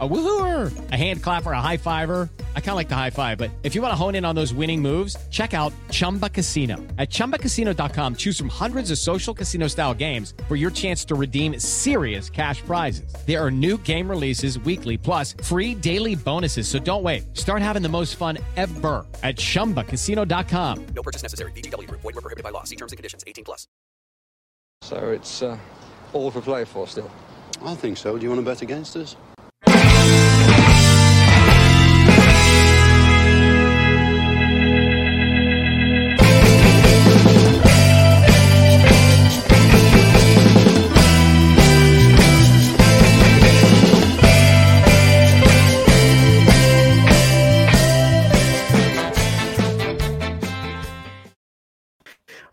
A woohooer, a hand clapper, a high fiver. I kind of like the high five, but if you want to hone in on those winning moves, check out Chumba Casino. At ChumbaCasino.com, choose from hundreds of social casino style games for your chance to redeem serious cash prizes. There are new game releases weekly, plus free daily bonuses. So don't wait. Start having the most fun ever at ChumbaCasino.com. No purchase necessary. VGW Group. Void were prohibited by law. See terms and conditions. 18 plus. So it's uh, all for play for still. I think so. Do you want to bet against us?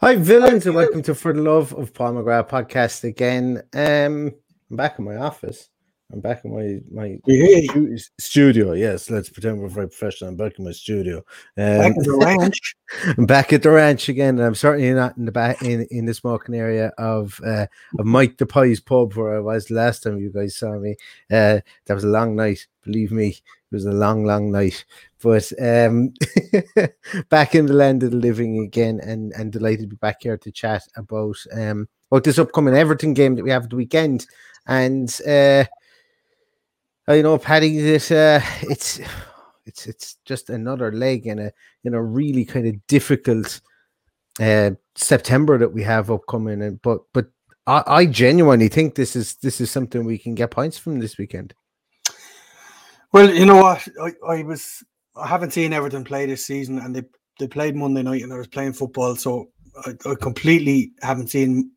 Hi, villains, and welcome to For the Love of Paul McGrath podcast again. Um, I'm back in my office. I'm back in my my stu- studio. Yes, let's pretend we're very professional. I'm back in my studio. Um, Back at the ranch. I'm back at the ranch again, and I'm certainly not in the back in, in the smoking area of uh, of Mike the Pie's pub where I was last time you guys saw me. Uh, that was a long night, believe me. It was a long, long night. But um, back in the land of the living again, and and delighted to be back here to chat about um about this upcoming Everton game that we have the weekend. And uh, I know, Paddy, this uh, it's it's it's just another leg in a in a really kind of difficult uh September that we have upcoming. And but but I, I genuinely think this is this is something we can get points from this weekend. Well, you know what? I, I was I haven't seen Everton play this season, and they they played Monday night, and I was playing football, so I, I completely haven't seen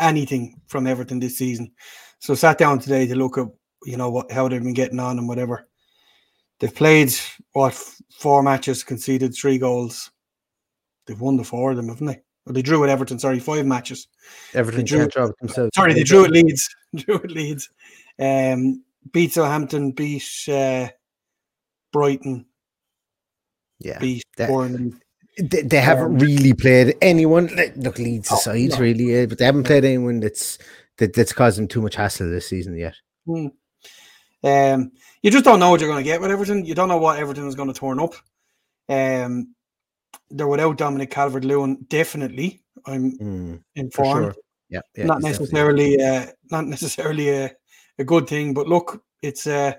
anything from Everton this season. So sat down today to look at you know what how they've been getting on and whatever. They've played what four matches, conceded three goals. They've won the four of them, haven't they? Well, they drew at Everton. Sorry, five matches. Everton drew- drop themselves. Sorry, they drew at Leeds. drew at Leeds. Um, beat Southampton, beat uh, Brighton, Yeah, beat that- Bournemouth. they, they haven't really played anyone. like, Look, Leeds Oh, aside, no. really, but they haven't played anyone that's that, that's caused them too much hassle this season yet. Hmm. Um, you just don't know what you're going to get with Everton. You don't know what Everton is going to turn up. Um, they're without Dominic Calvert Lewin, definitely. I'm Mm, informed. sure. Yeah, yeah not necessarily, uh, not necessarily a, a good thing. But look, it's uh,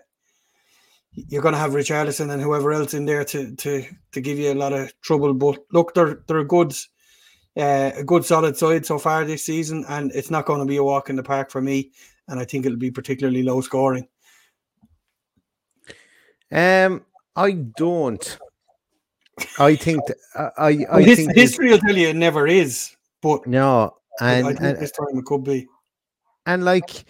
you're going to have Richarlison and whoever else in there to to to give you a lot of trouble. But look, they're they're a good, uh, a good solid side so far this season, and it's not going to be a walk in the park for me. And I think it'll be particularly low scoring. Um, I don't. I think that, I I, I think history will tell you it never is, but no, and I think and, this time it could be. and like,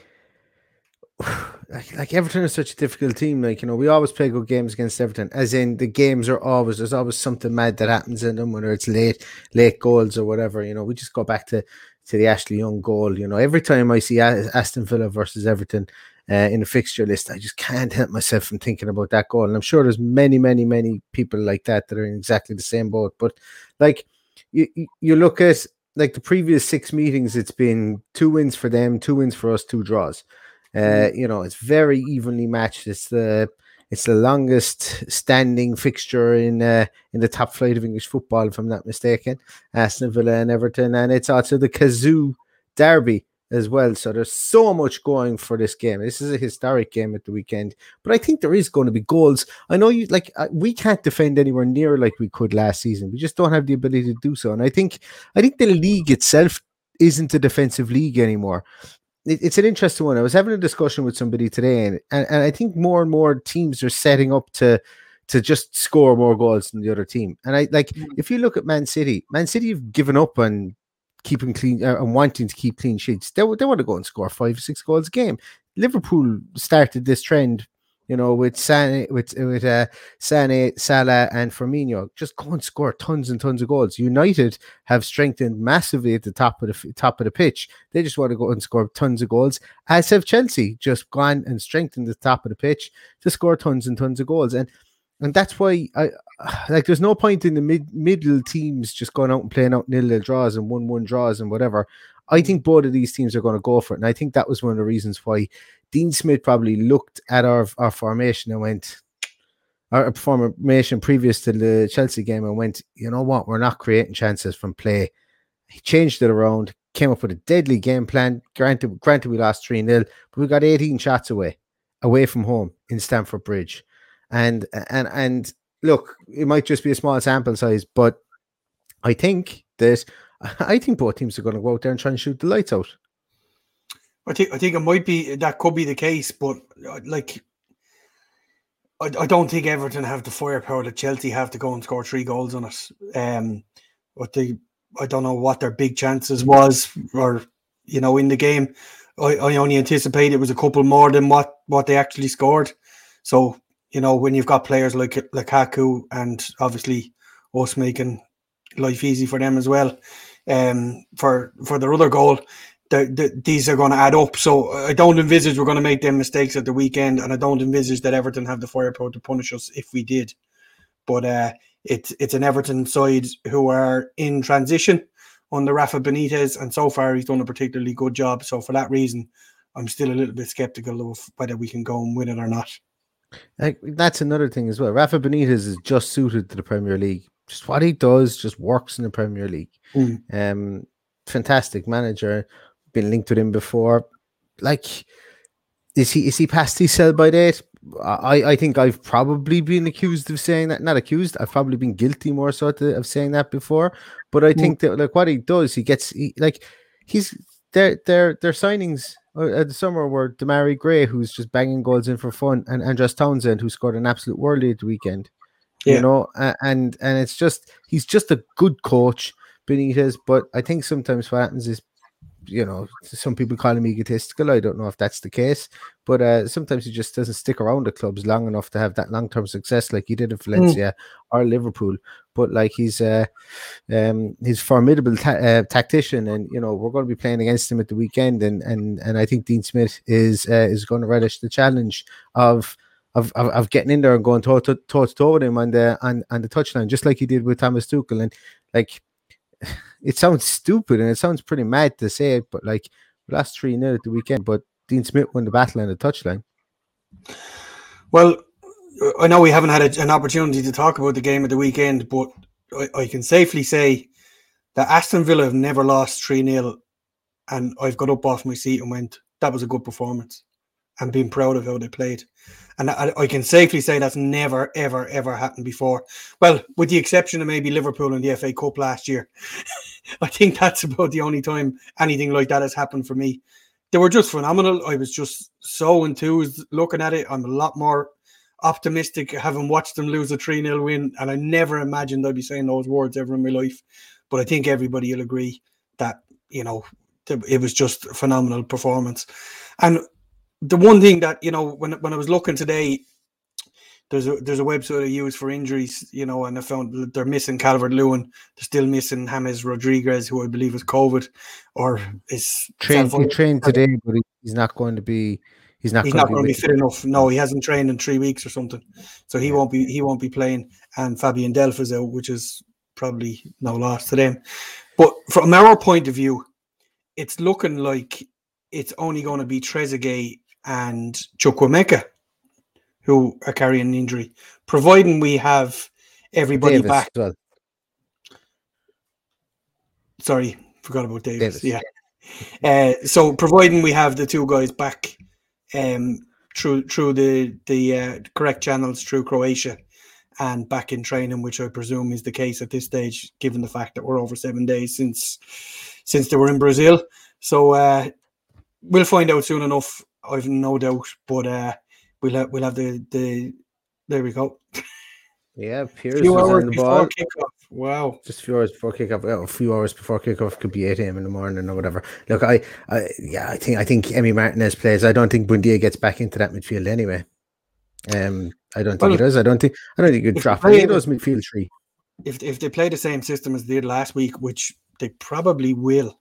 like like Everton is such a difficult team. Like you know, we always play good games against Everton. As in, the games are always there's always something mad that happens in them, whether it's late late goals or whatever. You know, we just go back to to the Ashley Young goal. You know, every time I see Aston Villa versus Everton. Uh, in the fixture list, I just can't help myself from thinking about that goal, and I'm sure there's many, many, many people like that that are in exactly the same boat. But like, you you- you look at like the previous six meetings, it's been two wins for them, two wins for us, two draws. Uh, you know, it's very evenly matched. It's the it's the longest standing fixture in uh, in the top flight of English football, if I'm not mistaken. Aston Villa and Everton, and it's also the Kazoo Derby as well. So there's so much going for this game. This is a historic game at the weekend, but I think there is going to be goals. I know you like uh, we can't defend anywhere near like we could last season. We just don't have the ability to do so. And I think I think the league itself isn't a defensive league anymore. It, it's an interesting one. I was having a discussion with somebody today, and, and and I think more and more teams are setting up to to just score more goals than the other team. And I like if you look at Man City, Man City have given up on keeping clean uh, and wanting to keep clean sheets. They, they want to go and score five, or six goals a game. Liverpool started this trend, you know, with Sané, with with uh, Sané, Salah, and Firmino. Just go and score tons and tons of goals. United have strengthened massively at the top of the top of the pitch. They just want to go and score tons of goals. As have Chelsea, just gone and strengthened the top of the pitch to score tons and tons of goals. And and that's why I like. There's no point in the mid middle teams just going out and playing out nil nil draws and one one draws and whatever. I think both of these teams are going to go for it, and I think that was one of the reasons why Dean Smith probably looked at our our formation and went our formation previous to the Chelsea game and went, you know what, we're not creating chances from play. He changed it around, came up with a deadly game plan. Granted, granted we lost 3 0, but we got 18 shots away, away from home in Stamford Bridge and and and look, it might just be a small sample size, but I think that I think both teams are going to go out there and try and shoot the lights out. I think I think it might be that could be the case, but uh, like I, I don't think Everton have the firepower that Chelsea have to go and score three goals on us. Um, what I don't know what their big chances was, or you know, in the game. I, I only anticipate it was a couple more than what what they actually scored. So you know, when you've got players like Lukaku and obviously us making life easy for them as well, um, for for their other goal, the, the, these are going to add up. So I don't envisage we're going to make them mistakes at the weekend, and I don't envisage that Everton have the firepower to punish us if we did. But uh, it's it's an Everton side who are in transition under Rafa Benitez, and so far he's done a particularly good job. So for that reason, I'm still a little bit skeptical of whether we can go and win it or not. Like, that's another thing as well. Rafa Benitez is just suited to the Premier League. Just what he does just works in the Premier League. Mm. Um, fantastic manager. Been linked with him before. Like, is he is he past his sell by date? I, I think I've probably been accused of saying that. Not accused. I've probably been guilty more so to, of saying that before. But I mm. think that like what he does, he gets he, like he's their their their signings uh, at the summer were Demarai Gray, who's just banging goals in for fun, and Andros Townsend, who scored an absolute worldie at the weekend. Yeah. You know, and and it's just he's just a good coach, Benitez. But I think sometimes what happens is you know, some people call him egotistical. I don't know if that's the case, but uh, sometimes he just doesn't stick around the clubs long enough to have that long term success like he did at hmm. Valencia mm. or Liverpool. But like he's uh, um, he's formidable ta- uh, tactician, and you know we're going to be playing against him at the weekend, and and and I think Dean Smith is uh, is going to relish the challenge of. Of, of, of getting in there and going toe to toe to toe with him on the on, on the touchline, just like he did with Thomas Tuchel, and like it sounds stupid and it sounds pretty mad to say it, but like last 3 0 at the weekend, but Dean Smith won the battle on the touchline. Well, I know we haven't had a, an opportunity to talk about the game of the weekend, but I, I can safely say that Aston Villa have never lost 3 0. And I've got up off my seat and went, that was a good performance and being proud of how they played. And I, I, can safely say that's never, ever, ever happened before. Well, with the exception of maybe Liverpool in the FA Cup last year. I think that's about the only time anything like that has happened for me. They were just phenomenal. I was just so enthused looking at it. I'm a lot more optimistic having watched them lose a 3 0 win. And I never imagined I'd be saying those words ever in my life. But I think everybody will agree that, you know, it was just phenomenal performance. And the one thing that you know when when I was looking today, there's a there's a website I use for injuries, you know, and I found they're missing Calvert Lewin, they're still missing James Rodriguez, who I believe is COVID, or is trained. He trained today, but he's not going to be. He's not. He's not going to be fit enough. No, he hasn't trained in three weeks or something, so he won't be. He won't be playing. And Fabian Delph is out, which is probably no loss to them. But from our point of view, it's looking like it's only going to be Trezeguet and Chukwuemeka who are carrying an injury, providing we have everybody Davis back. well. Sorry, forgot about Davis. Davis. Yeah. Uh, so providing we have the two guys back um, through through the the uh, correct channels through Croatia and back in training, which I presume is the case at this stage, given the fact that we're over seven days since since they were in Brazil. So uh, we'll find out soon enough. I've no doubt, but uh, we'll have we'll have the the there we go. Yeah, Pierce few hours on the before ball. kickoff. Wow. Just a few hours before kickoff. Well, a few hours before kickoff could be eight a.m. in the morning or whatever. Look, I, I, yeah, I think I think Emmy Martinez plays. I don't think Buendia gets back into that midfield anyway. Um, I don't think Well, he does. I don't think. I don't think he'd if drop. they any of play- those midfield three. if if they play the same system as they did last week, which they probably will,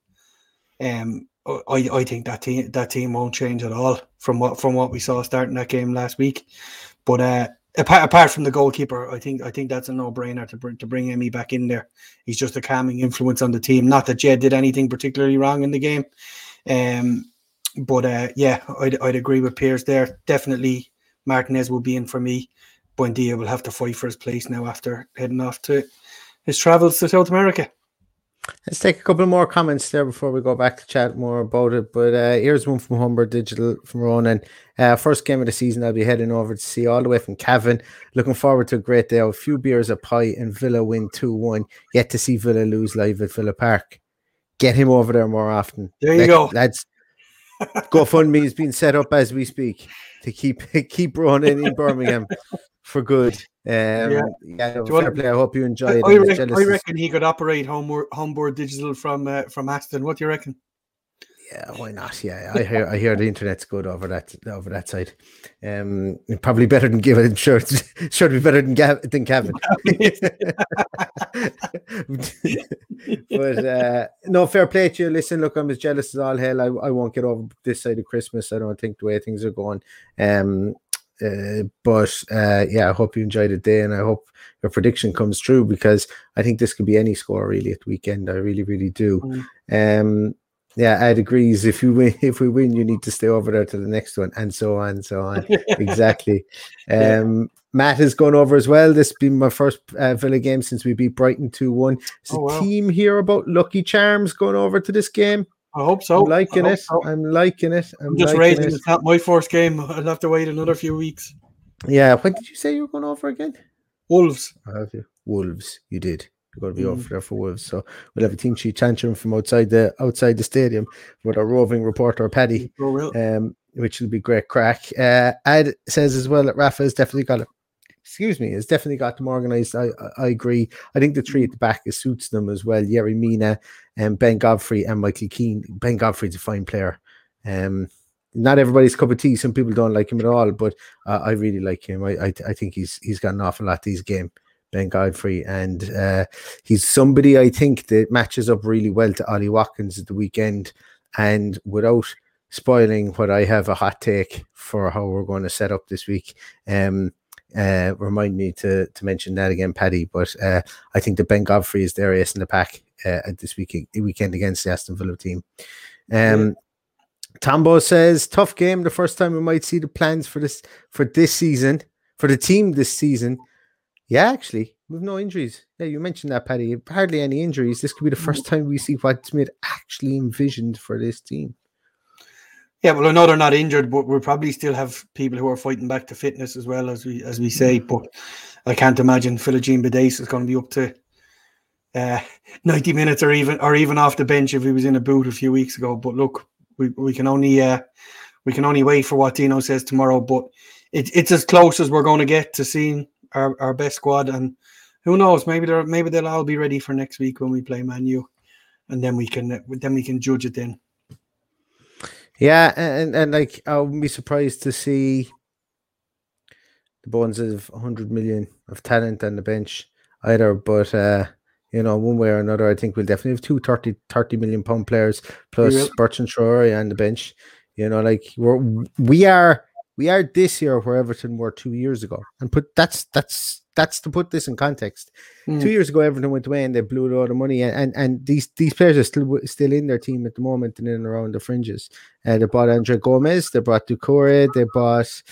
um, I I think that team that team won't change at all from what from what we saw starting that game last week. But uh, apart apart from the goalkeeper, I think I think that's a no brainer to bring to bring Emmy back in there. He's just a calming influence on the team. Not that Jed did anything particularly wrong in the game, um, but uh, yeah, I'd I'd agree with Piers there. Definitely, Martinez will be in for me. Buendia will have to fight for his place now after heading off to his travels to South America. Let's take a couple more comments there before we go back to chat more about it. But uh, here's one from Humber Digital from Ronan. Uh, first game of the season, I'll be heading over to see all the way from Cavan. Looking forward to a great day. A few beers, a pie, and Villa win 2 1. Yet to see Villa lose live at Villa Park. Get him over there more often. There you Let- go. Lads, GoFundMe is being set up as we speak to keep keep Ronan in Birmingham for good. Um, yeah, no, fair play. I hope you enjoy I, it. I, I'm reckon, I reckon he could operate homeboard, homeboard digital from uh, from Aston. What do you reckon? Yeah, why not? Yeah, I hear I hear the internet's good over that over that side. Um, probably better than give it. Sure, sure to be better than Gav, than Cavan. but uh, no, fair play to you. Listen, look, I'm as jealous as all hell. I, I won't get over this side of Christmas. I don't think the way things are going. Um, uh, but uh, yeah, I hope you enjoyed the day, and I hope your prediction comes true because I think this could be any score really at the weekend. I really, really do. Um, yeah, Ed agrees. If you win, if we win, you need to stay over there to the next one, and so on, and so on. exactly. Yeah. Um, Matt has gone over as well. This has been my first uh, Villa game since we beat Brighton two one. Is Oh, a wow. team here about Lucky Charms going over to this game? I hope so. I'm liking it. so. I'm liking it. I'm, I'm just raising. it. It's not my first game. I'll have to wait another few weeks. Yeah. When did you say you were going over again? Wolves. I have you. Wolves. You did. You're going to be Mm. over there for Wolves. So we'll have a team sheet tantrum from outside the outside the stadium with our roving reporter Paddy, Oh, um, which will be great crack. Uh, Ad says as well that Rafa has definitely got it. Excuse me, has definitely got them organised. I, I I agree. I think the three at the back it suits them as well. Yerry Mina and Ben Godfrey and Michael Keane. Ben Godfrey's a fine player. Um, not everybody's cup of tea. Some people don't like him at all, but uh, I really like him. I, I I think he's he's got an awful lot his game. Ben Godfrey, and uh, he's somebody I think that matches up really well to Ollie Watkins at the weekend. And without spoiling what I have a hot take for how we're going to set up this week, um, uh, remind me to to mention that again, Paddy. But uh, I think that Ben Godfrey is their ace in the pack uh, at this week weekend against the Aston Villa team. Um, Tombo says tough game. The first time we might see the plans for this for this season for the team this season. Yeah, actually, with no injuries. Yeah, you mentioned that, Paddy. Hardly any injuries. This could be the first time we see what Smith actually envisioned for this team. Yeah, well, I know they're not injured, but we'll probably still have people who are fighting back to fitness as well as we as we say. But I can't imagine Philogene Bidace is going to be up to uh, ninety minutes or even or even off the bench if he was in a boot a few weeks ago. But look, we, we can only uh, we can only wait for what Dino says tomorrow. But it, it's as close as we're going to get to seeing our, our best squad, and who knows? Maybe they're maybe they'll all be ready for next week when we play Manu, and then we can then we can judge it then. Yeah, and, and like I wouldn't be surprised to see the bones of 100 million of talent on the bench either. But uh, you know, one way or another, I think we'll definitely have two 30, 30 million pound players plus. Bertrand Traore on the bench. You know, like we're we are we are this year where Everton were two years ago, and put that's that's that's to put this in context. Mm. Two years ago, Everton went away and they blew a lot of money, and and, and these these players are still still in their team at the moment and in and around the fringes. Uh, they bought Andre Gomes, they bought Doucouré, they bought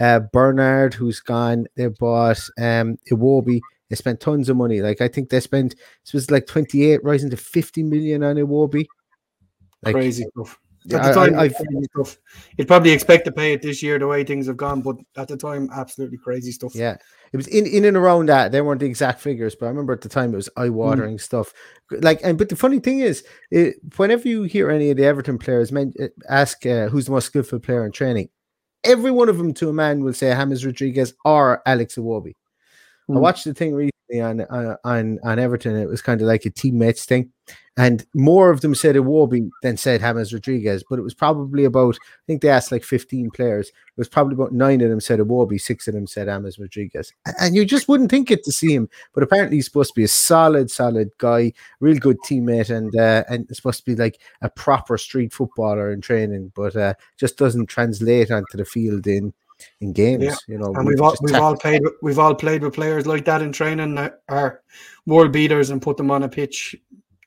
uh, Bernard, who's gone. They bought um, Iwobi. They spent tons of money. Like I think they spent this was like 28, rising to 50 million on Iwobi. Like, crazy stuff. Yeah, At the time, I- was crazy stuff. You'd probably expect to pay it this year the way things have gone, but at the time, absolutely crazy stuff. Yeah, it was in, in and around that. They weren't the exact figures, but I remember at the time it was eye watering stuff. Like, and but the funny thing is, it, whenever you hear any of the Everton players men, uh, ask uh, who's the most skillful player in training, every one of them to a man will say James Rodriguez or Alex Iwobi. I Mm. watched the thing recently on uh, on on Everton. It was kind of like a teammates thing, and more of them said Iwobi than said James Rodriguez. But it was probably about I think they asked like fifteen players. It was probably about nine of them said Iwobi, six of them said James Rodriguez, and you just wouldn't think it to see him. But apparently he's supposed to be a solid, solid guy, real good teammate, and uh, and supposed to be like a proper street footballer in training, but uh, just doesn't translate onto the field in in games. Yeah, You know, and we've all we've all played with- we've all played with players like that in training that are world beaters and put them on a pitch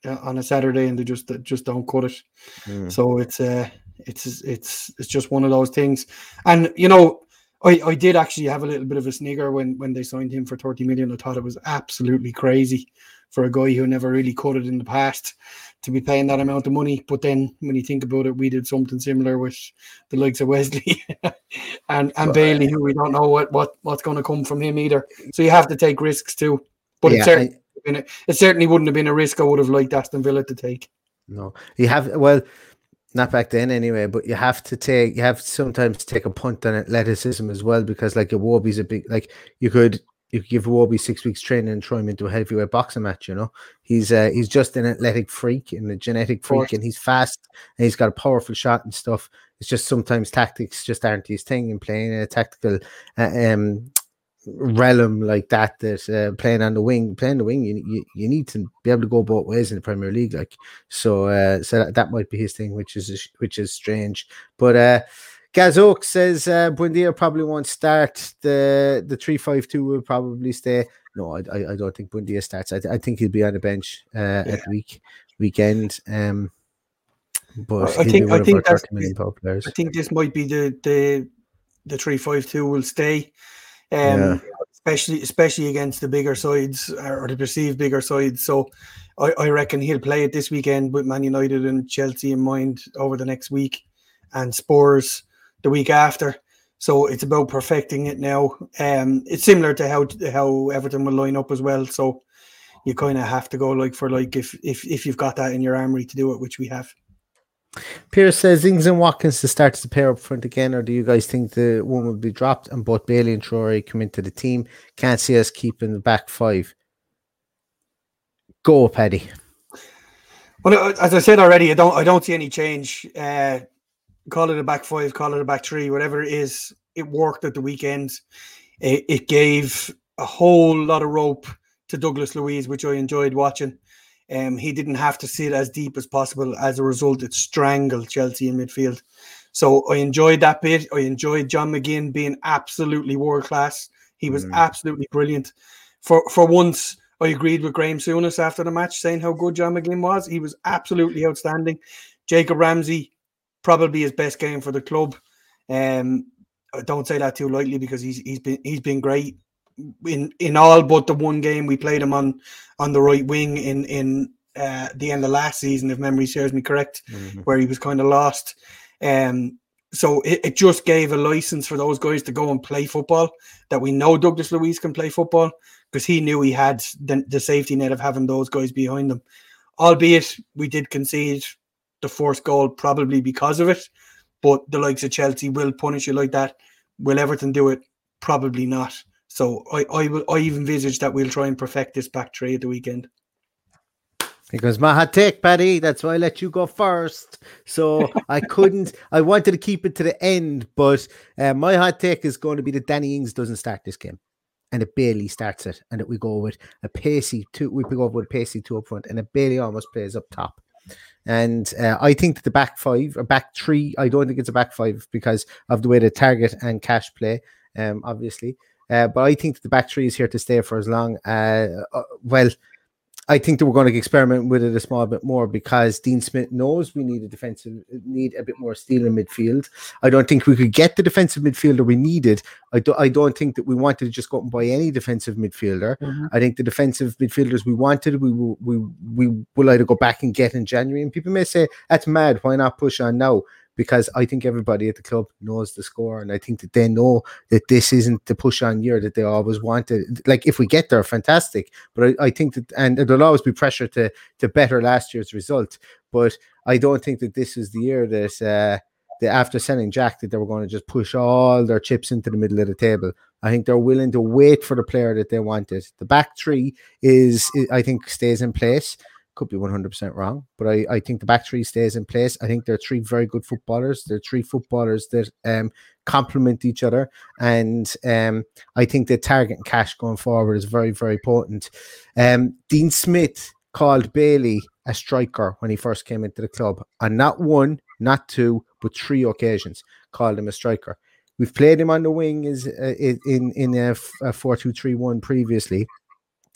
on a Saturday and they just they just don't cut it. Mm. So it's uh it's it's it's just one of those things. And you know, I I did actually have a little bit of a snigger when when they signed him for 30 million. I thought it was absolutely crazy for a guy who never really cut it in the past to be paying that amount of money. But then when you think about it, we did something similar with the likes of Wesley and and Bailey, who we don't know what what what's going to come from him either. So you have to take risks too. But Yeah, it certainly been a, it certainly wouldn't have been a risk I would have liked Aston Villa to take. No, you have well, not back then anyway. But you have to take you have to sometimes take a punt on athleticism as well because like Iwobi's a big like you could you could give Iwobi six weeks training and throw him into a heavyweight boxing match. You know, he's uh, he's just an athletic freak and a genetic freak, and he's fast and he's got a powerful shot and stuff. It's just sometimes tactics just aren't his thing, and playing in a tactical uh, um realm like that that uh, playing on the wing playing the wing you, you you need to be able to go both ways in the premier league like so uh so that, that might be his thing which is which is strange. But uh Gazok says uh Buendia probably won't start the the 352 will probably stay. No I, I, I don't think Buendia starts. I, I think he'll be on the bench uh at week weekend um but I think- I think that's 30 million pound players. I think this might be the the the three five two will stay, um, Yeah. especially especially against the bigger sides or the perceived bigger sides. So I, I reckon he'll play it this weekend with Man United and Chelsea in mind over the next week, and Spurs the week after. So it's about perfecting it now. Um, it's similar to how how Everton will line up as well. So you kind of have to go like for like if if if you've got that in your armory to do it, which we have. Pierce says Ings and Watkins to start to pair up front again, or do you guys think the one will be dropped and both Bailey and Troy come into the team? Can't see us keeping the back five. Go, Paddy. Well, as I said already, I don't I don't see any change. Uh, call it a back five, call it a back three, whatever it is. It worked at the weekend. It, it gave a whole lot of rope to Douglas Luiz, which I enjoyed watching. Um, he didn't have to sit as deep as possible. As a result, it strangled Chelsea in midfield. So I enjoyed that bit. I enjoyed John McGinn being absolutely world class. He was Mm. absolutely brilliant. For for once, I agreed with Graham Souness after the match, saying how good John McGinn was. He was absolutely outstanding. Jacob Ramsey, probably his best game for the club. Um, I don't say that too lightly because he's he's been he's been great in in all but the one game we played him on on the right wing in in uh, the end of last season, if memory serves me correct, where he was kind of lost. Um, so it, it just gave a license for those guys to go and play football. That we know Douglas Luiz can play football because he knew he had the, the safety net of having those guys behind him. Albeit we did concede the fourth goal probably because of it, but the likes of Chelsea will punish you like that. Will Everton do it? Probably not. So I I will I even envisage that we'll try and perfect this back three at the weekend. Because my hot take, Paddy. That's why I let you go first. So I couldn't. I wanted to keep it to the end, but uh, my hot take is going to be that Danny Ings doesn't start this game, and that Bailey starts it, and that we go with a pacey two. We go with a pacey two up front, and that Bailey almost plays up top. And uh, I think that the back five or back three, I don't think it's a back five because of the way the Targett and cash play, um, obviously. Uh, but I think that the back three is here to stay for as long. Uh, uh, well, I think that we're going to experiment with it a small bit more because Dean Smith knows we need a defensive need a bit more steel in midfield. I don't think we could get the defensive midfielder we needed. I do, I don't think that we wanted to just go out and buy any defensive midfielder. Mhm. I think the defensive midfielders we wanted, we will we we will either go back and get in January. And people may say that's mad. Why not push on now? Because I think everybody at the club knows the score, and I think that they know that this isn't the push on year that they always wanted. Like if we get there, fantastic. But I, I think that, and there'll always be pressure to to better last year's result. But I don't think that this is the year that uh, after selling Jack that they were going to just push all their chips into the middle of the table. I think they're willing to wait for the player that they wanted. The back three is, I think, stays in place. Could be 100% wrong, but I, I think the back three stays in place. I think they're three very good footballers. They're three footballers that um, complement each other. And um, I think that targeting cash going forward is very, very important. Um, Dean Smith called Bailey a striker when he first came into the club, and not one, not two, but three occasions called him a striker. We've played him on the wing is uh, in in a, a four two three one previously.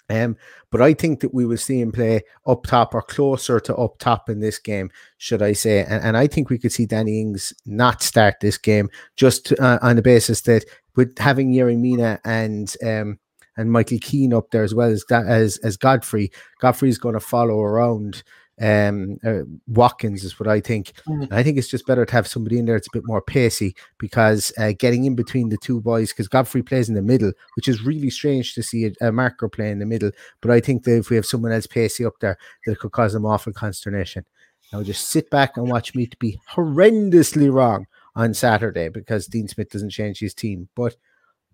Um, but I think that we will see him play up top or closer to up top in this game, should I say? And, and I think we could see Danny Ings not start this game just uh, on the basis that with having Yerry Mina and um, and Michael Keane up there as well as as as Godfrey, Godfrey's going to follow around um uh, Watkins is what I think. Mm. I think it's just better to have somebody in there that's a bit more pacey because uh, getting in between the two boys because Godfrey plays in the middle, which is really strange to see a, a marker play in the middle. But I think that if we have someone else pacey up there, that could cause them awful consternation. Now just sit back and watch me to be horrendously wrong on Saturday because Dean Smith doesn't change his team, but.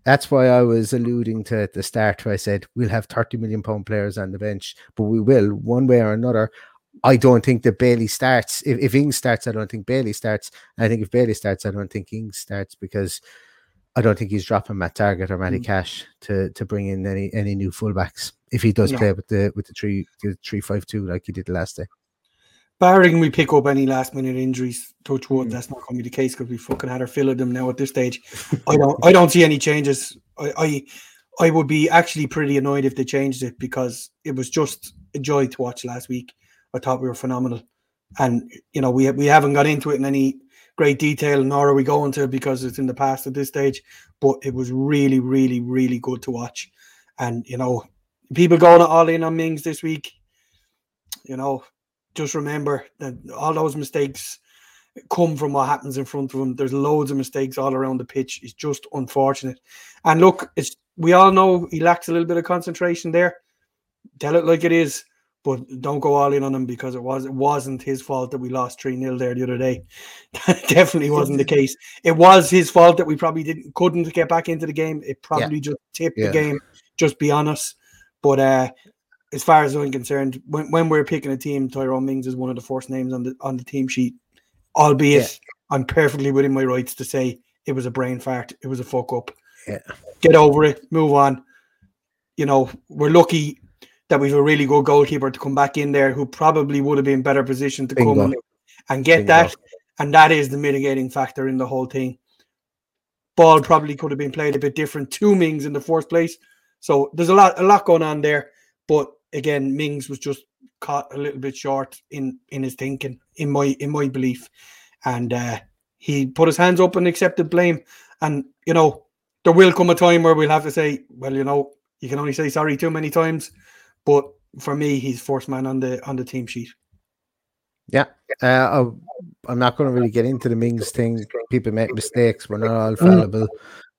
That's why I was alluding to at the start where I said we'll have 30 million pound players on the bench, but we will one way or another. I don't think that Bailey starts. If, if Ings starts, I don't think Bailey starts. I think if Bailey starts, I don't think Ings starts because I don't think he's dropping Matt Targett or Matty Mm. Cash to to bring in any any new fullbacks. If he does No. play with the with the three the three five two like he did the last day. Barring we pick up any last minute injuries, touch wood, Mm. that's not going to be the case because we fucking had our fill of them now at this stage. I don't I don't see any changes. I, I I would be actually pretty annoyed if they changed it because it was just a joy to watch last week. I thought we were phenomenal. And you know, we we haven't got into it in any great detail, nor are we going to because it's in the past at this stage. But it was really, really, really good to watch. And you know, people going all in on Mings this week, you know, just remember that all those mistakes come from what happens in front of them. There's loads of mistakes all around the pitch. It's just unfortunate. And look, it's we all know he lacks a little bit of concentration there. Tell it like it is, but don't go all in on him because it was it wasn't his fault that we lost 3 0 there the other day. That definitely wasn't the case. It was his fault that we probably didn't couldn't get back into the game. It probably just tipped Yeah. the game, just be honest. But uh as far as I'm concerned, when, when we're picking a team, Tyrone Mings is one of the first names on the on the team sheet. Albeit I'm perfectly within my rights to say it was a brain fart, it was a fuck up. Yeah. Get over it, move on. You know, we're lucky that we've a really good goalkeeper to come back in there who probably would have been better positioned to Bingo. come and get Bingo. that. And that is the mitigating factor in the whole thing. Ball probably could have been played a bit different to Mings in the first place. So there's a lot a lot going on there. But again, Mings was just caught a little bit short in in his thinking, in my in my belief. And uh he put his hands up and accepted blame. And you know, there will come a time where we'll have to say, well, you know, you can only say sorry too many times. But for me, he's first man on the on the team sheet. Yeah, uh, I- I'm not going to really get into the Mings thing. People make mistakes. We're not all fallible.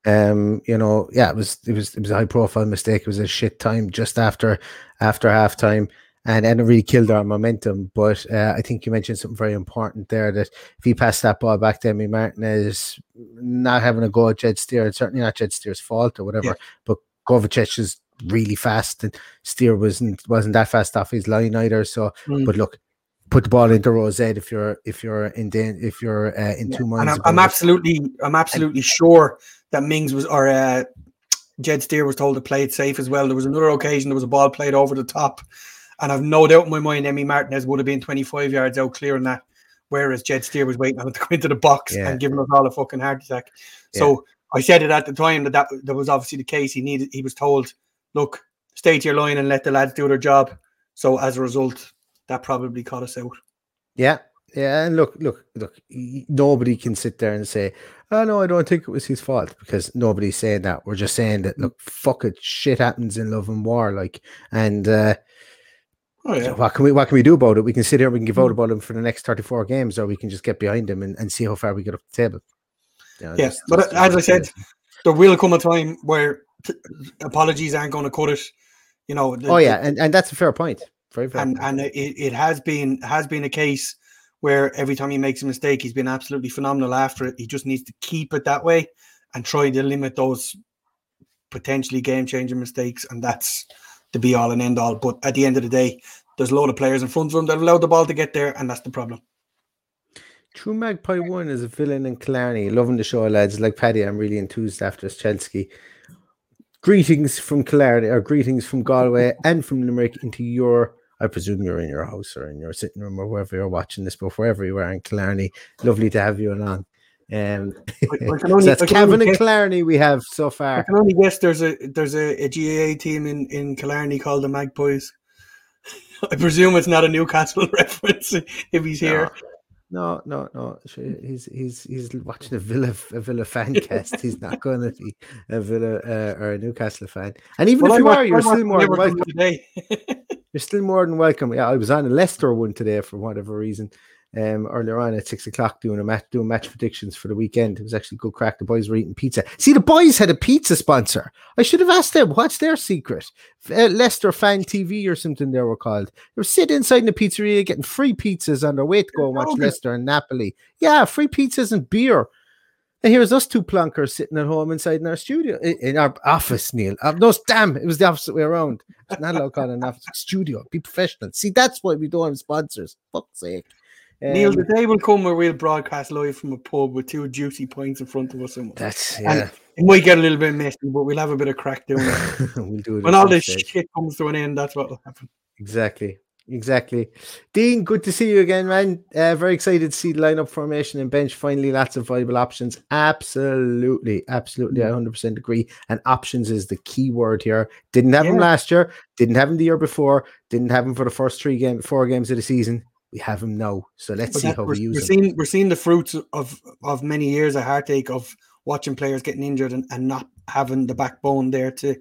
Um, you know, yeah, it was it was it was a high profile mistake. It was a shit time just after after half time, and and it really killed our momentum. But uh, I think you mentioned something very important there that if he passed that ball back to Emmy Martinez, not having a go at Jed Steer, it's certainly not Jed Steer's fault or whatever. Yeah. But Kovacic is really fast, and Steer wasn't wasn't that fast off his line either. So, Mm. but look, put the ball into Rosette if you're if you're in if you're uh, in two minds. And I'm, I'm absolutely, I'm absolutely sure that Mings was or uh, Jed Steer was told to play it safe as well. There was another occasion there was a ball played over the top, and I've no doubt in my mind Emmy Martinez would have been 25 yards out clearing that, whereas Jed Steer was waiting on it to go into the box Yeah. and giving us all a fucking heart attack. So I said it at the time that, that that was obviously the case. He needed, he was told, look, stay to your line and let the lads do their job. So as a result, that probably caught us out. Yeah, yeah, and look, look, look. Nobody can sit there and say, "Oh no, I don't think it was his fault," because nobody's saying that. We're just saying that. Look, fuck it, shit happens in love and war, like, and uh, Oh yeah. what can we what can we do about it? We can sit here, we can give out about him for the next thirty four games, or we can just get behind him and, and see how far we get up the table. You know, Yes, just- but just- as I said, there will come a time where t- apologies aren't going to cut it. You know. the- oh yeah, and, and that's a fair point. Very fair. and point. and it, it has been has been a case where every time he makes a mistake, he's been absolutely phenomenal after it. He just needs to keep it that way and try to limit those potentially game changing mistakes, and that's the be all and end all. But at the end of the day, there's a load of players in front of him that allowed the ball to get there, and that's the problem. True Magpie One is a villain in Killarney. Loving the show, lads. Like Paddy, I'm really enthused after this Chelsea. Greetings from Killarney, or greetings from Galway and from Limerick into your. I presume you're in your house or in your sitting room or wherever you're watching this, but wherever you are in Killarney, lovely to have you along. Um, I can so that's Cavan and Killarney we have so far. I can only guess there's a there's a, a GAA team in in Killarney called the Magpies. I presume it's not a Newcastle reference if he's here. No, no, no. no. He's he's he's watching a Villa a Villa fan cast. He's not going to be a Villa uh, or a Newcastle fan. And even Well, if you are, you're still more than welcome. today. You're still more than welcome. Yeah, I was on a Leicester one today for whatever reason. Um, earlier on at six o'clock doing a match, doing match predictions for the weekend. It was actually good crack. The boys were eating pizza. See, the boys had a pizza sponsor. I should have asked them what's their secret. Uh, Leicester Fan TV or something they were called. They were sitting inside in the pizzeria getting free pizzas on their way to go and watch. Leicester and Napoli. Yeah, free pizzas and beer. And here's us two plunkers sitting at home inside in our studio, in our office, Neil. Uh, no, damn, it was the opposite way around. It's not allowed calling an office studio. Be professional. See, that's why we don't have sponsors. Fuck's sake. Neil, Um, the day will come where we'll broadcast live from a pub with two juicy points in front of us. And that's and yeah. it might get a little bit messy, but we'll have a bit of crack doing it. we'll do it when all this stage. shit comes to an end, that's what will happen. Exactly. Exactly. Dean, good to see you again, man. Uh, very excited to see the lineup formation and bench. Finally, lots of viable options. Absolutely. Absolutely. I 100% agree. And options is the key word here. Didn't have Yeah. last year. Didn't have him the year before. Didn't have him for the first three games, four games of the season. We have him now. So let's But see how we're, use we're him. seeing we're seeing the fruits of of many years of heartache of watching players getting injured and, and not having the backbone there to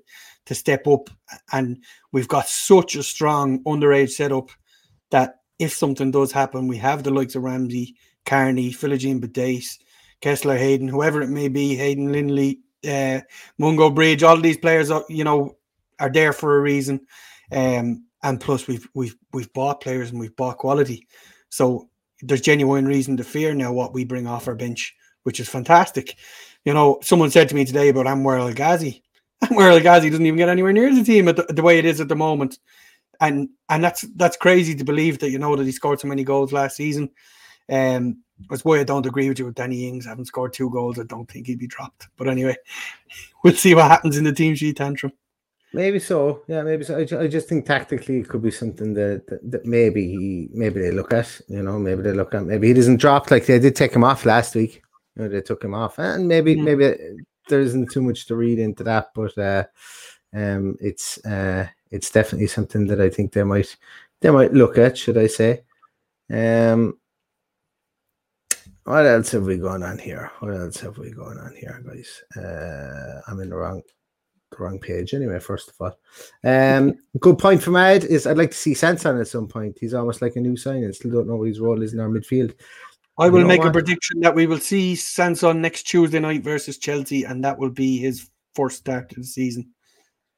to step up. And we've got such a strong underage setup that if something does happen, we have the likes of Ramsey, Carney, Philogene Bidace, Kesler, Hayden, whoever it may be, Hayden Lindley, uh, Mungo Bridge, all these players, are, you know, are there for a reason. Um, and plus, we've we've we've bought players and we've bought quality, so there's genuine reason to fear now what we bring off our bench, which is fantastic. You know, someone said to me today about Anwar El Ghazi. Anwar El Ghazi doesn't even get anywhere near the team at the, the way it is at the moment, and and that's that's crazy to believe that you know that he scored so many goals last season. Um, that's why I don't agree with you with Danny Ings having scored two goals. I don't think he'd be dropped. But anyway, we'll see what happens in the team sheet tantrum. Maybe so. Yeah, maybe so. I, I just think tactically it could be something that, that, that maybe he maybe they look at. You know, maybe they look at. Maybe he doesn't drop like they did take him off last week. You know, they took him off, and maybe Yeah. maybe there isn't too much to read into that. But uh, um, it's uh, it's definitely something that I think they might they might look at. Should I say? Um, what else have we going on here? What else have we going on here, guys? Uh, I'm in the wrong the wrong page anyway, first of all. Um, good point from Ed is I'd like to see Sanson at some point. He's almost like a new signing. Still don't know what his role is in our midfield. I You will know make a prediction that we will see Sanson next Tuesday night versus Chelsea, and that will be his first start to the season.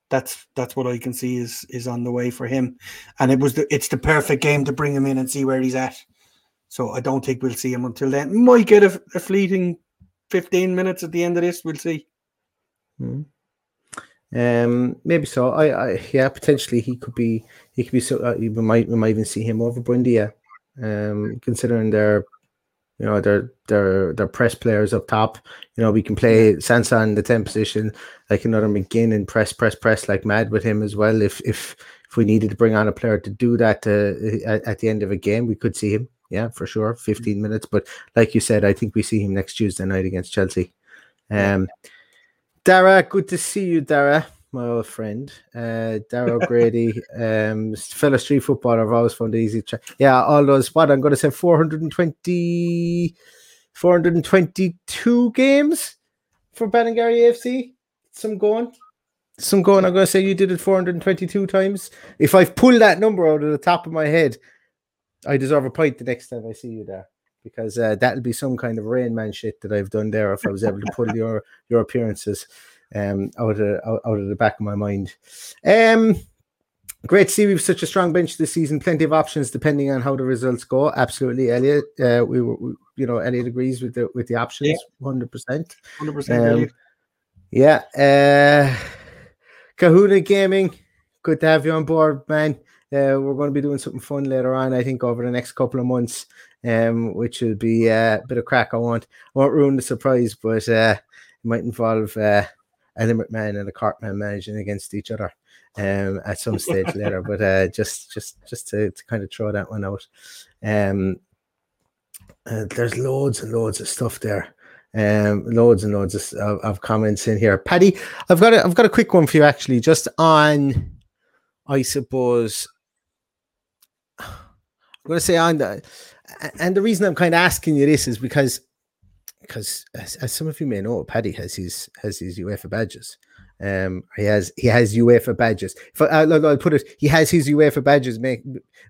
That's that's what I can see is is on the way for him, and it was the, it's the perfect game to bring him in and see where he's at. So I don't think we'll see him until then. Might get a, a fleeting fifteen minutes at the end of this. We'll see. Hmm. Um, maybe so. I, I, yeah, potentially he could be. He could be so. Uh, we might, we might even see him over Buendia. Um, considering their, you know, their their their press players up top. You know, we can play Sanson in the ten position, like another McGinn, and press, press, press like mad with him as well. If if if we needed to bring on a player to do that uh, at, at the end of a game, we could see him. Yeah, for sure, fifteen minutes. But like you said, I think we see him next Tuesday night against Chelsea. Um. Dara, good to see you, Dara. my old friend, uh, Dara Grady, um, fellow street footballer. I've always found easy to check. Yeah, all those. What I'm going to say 420, 422 games for Ballingarry AFC. Some going, some going. I'm going to say you did it 422 times. If I've pulled that number out of the top of my head, I deserve a point the next time I see you there because uh, that'll be some kind of rain man shit that I've done there if I was able to pull your your appearances um out of out, out of the back of my mind. Um great to see we've such a strong bench this season, plenty of options depending on how the results go. Absolutely, Elliot. Uh, we were we, you know Elliot agrees with the with the options, hundred percent. Hundred percent. Yeah. Uh Kahuna Gaming, good to have you on board, man. Uh, we're going to be doing something fun later on, I think, over the next couple of months, um, which will be uh, a bit of crack. I won't, I won't ruin the surprise, but uh, it might involve uh, a Limerick man and a cartman managing against each other um, at some stage later. But uh, just, just, just to, to kind of throw that one out. Um, uh, there's loads and loads of stuff there. Um, loads and loads of, of, of comments in here. Paddy, I've got a, I've got a quick one for you actually, just on, I suppose, I'm going to say on the, and the reason I'm kind of asking you this is because, because as, as some of you may know, Paddy has his has his UEFA badges. Um, he has he has UEFA badges. If I, I'll, I'll put it, he has his UEFA badges. Make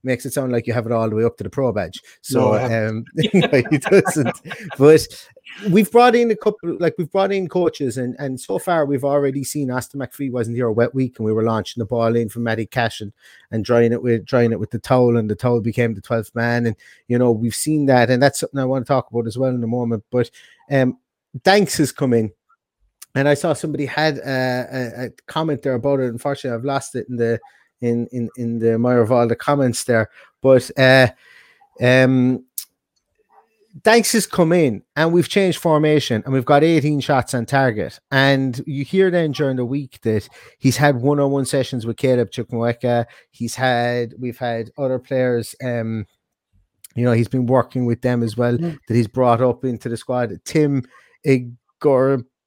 makes it sound like you have it all the way up to the pro badge. So No, um, no, he doesn't. But we've brought in a couple, like we've brought in coaches, and and so far we've already seen Austin McPhee wasn't here a wet week, and we were launching the ball in from Matty Cash and and drying it with drying it with the towel, and the towel became the twelfth man, and you know we've seen that, and that's something I want to talk about as well in a moment. But um, Danks has come in. And I saw somebody had a, a, a comment there about it. Unfortunately, I've lost it in the in in in the mire of all the comments there. But uh, um, Danks has come in and we've changed formation and we've got 18 shots on target. And you hear then during the week that he's had one-on-one sessions with Caleb Chukwuemeka. He's had we've had other players. Um, you know, he's been working with them as well. Mm. That he's brought up into the squad. Tim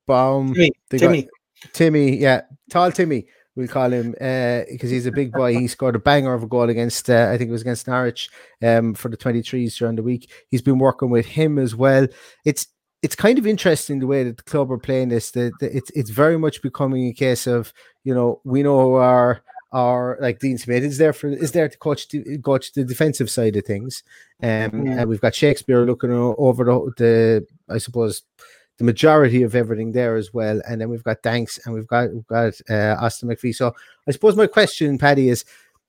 Iroegbunam, Timmy, the guy- Timmy. Timmy, yeah, tall Timmy, we'll call him, because he's a big boy. He scored a banger of a goal against, uh, I think it was against Norwich, um, for the 23s during the week. He's been working with him as well. It's it's kind of interesting the way that the club are playing this. That it's it's very much becoming a case of you know we know our our like Dean Smith is there for is there to coach the, coach the defensive side of things. Um, Yeah. and we've got Shakespeare looking over the, the I suppose the majority of everything there as well. And then we've got Danks and we've got we've got uh, Austin McPhee. So I suppose my question, Paddy, is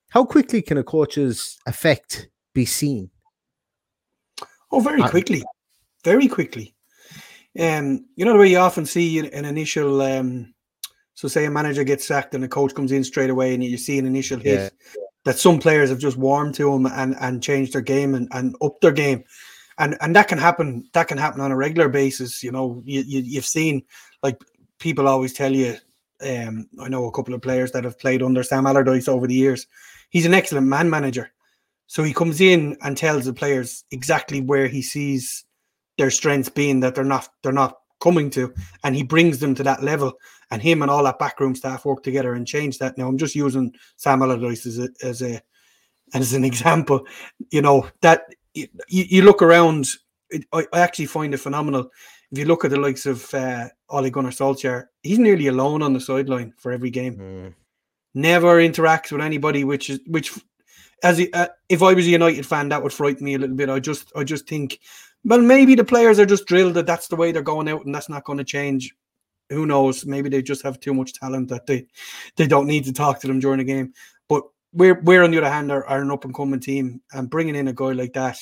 how quickly can a coach's effect be seen? Oh, very Uh, quickly, very quickly. Um, you know the way you often see an, initial. Um, so, say a manager gets sacked and a coach comes in straight away, and you see an initial hit that some players have just warmed to him and and changed their game and and upped their game, and and that can happen. That can happen on a regular basis. You know, you, you you've seen like people always tell you. Um, I know a couple of players that have played under Sam Allardyce over the years. He's an excellent man manager. So he comes in and tells the players exactly where he sees their strengths being that they're not they're not coming to, and he brings them to that level. And him and all that backroom staff work together and change that. Now I'm just using Sam Allardyce as a as a as an example. You know that you, you look around. It, I, I actually find it phenomenal. If you look at the likes of uh, Ole Gunnar Solskjaer, he's nearly alone on the sideline for every game never interacts with anybody, which is which. As a, uh, if I was a United fan, that would frighten me a little bit. I just, I just think, well, maybe the players are just drilled that that's the way they're going out, and that's not going to change. Who knows? Maybe they just have too much talent that they, they don't need to talk to them during the game. We're, we're on the other hand are, are an up and coming team, and bringing in a guy like that.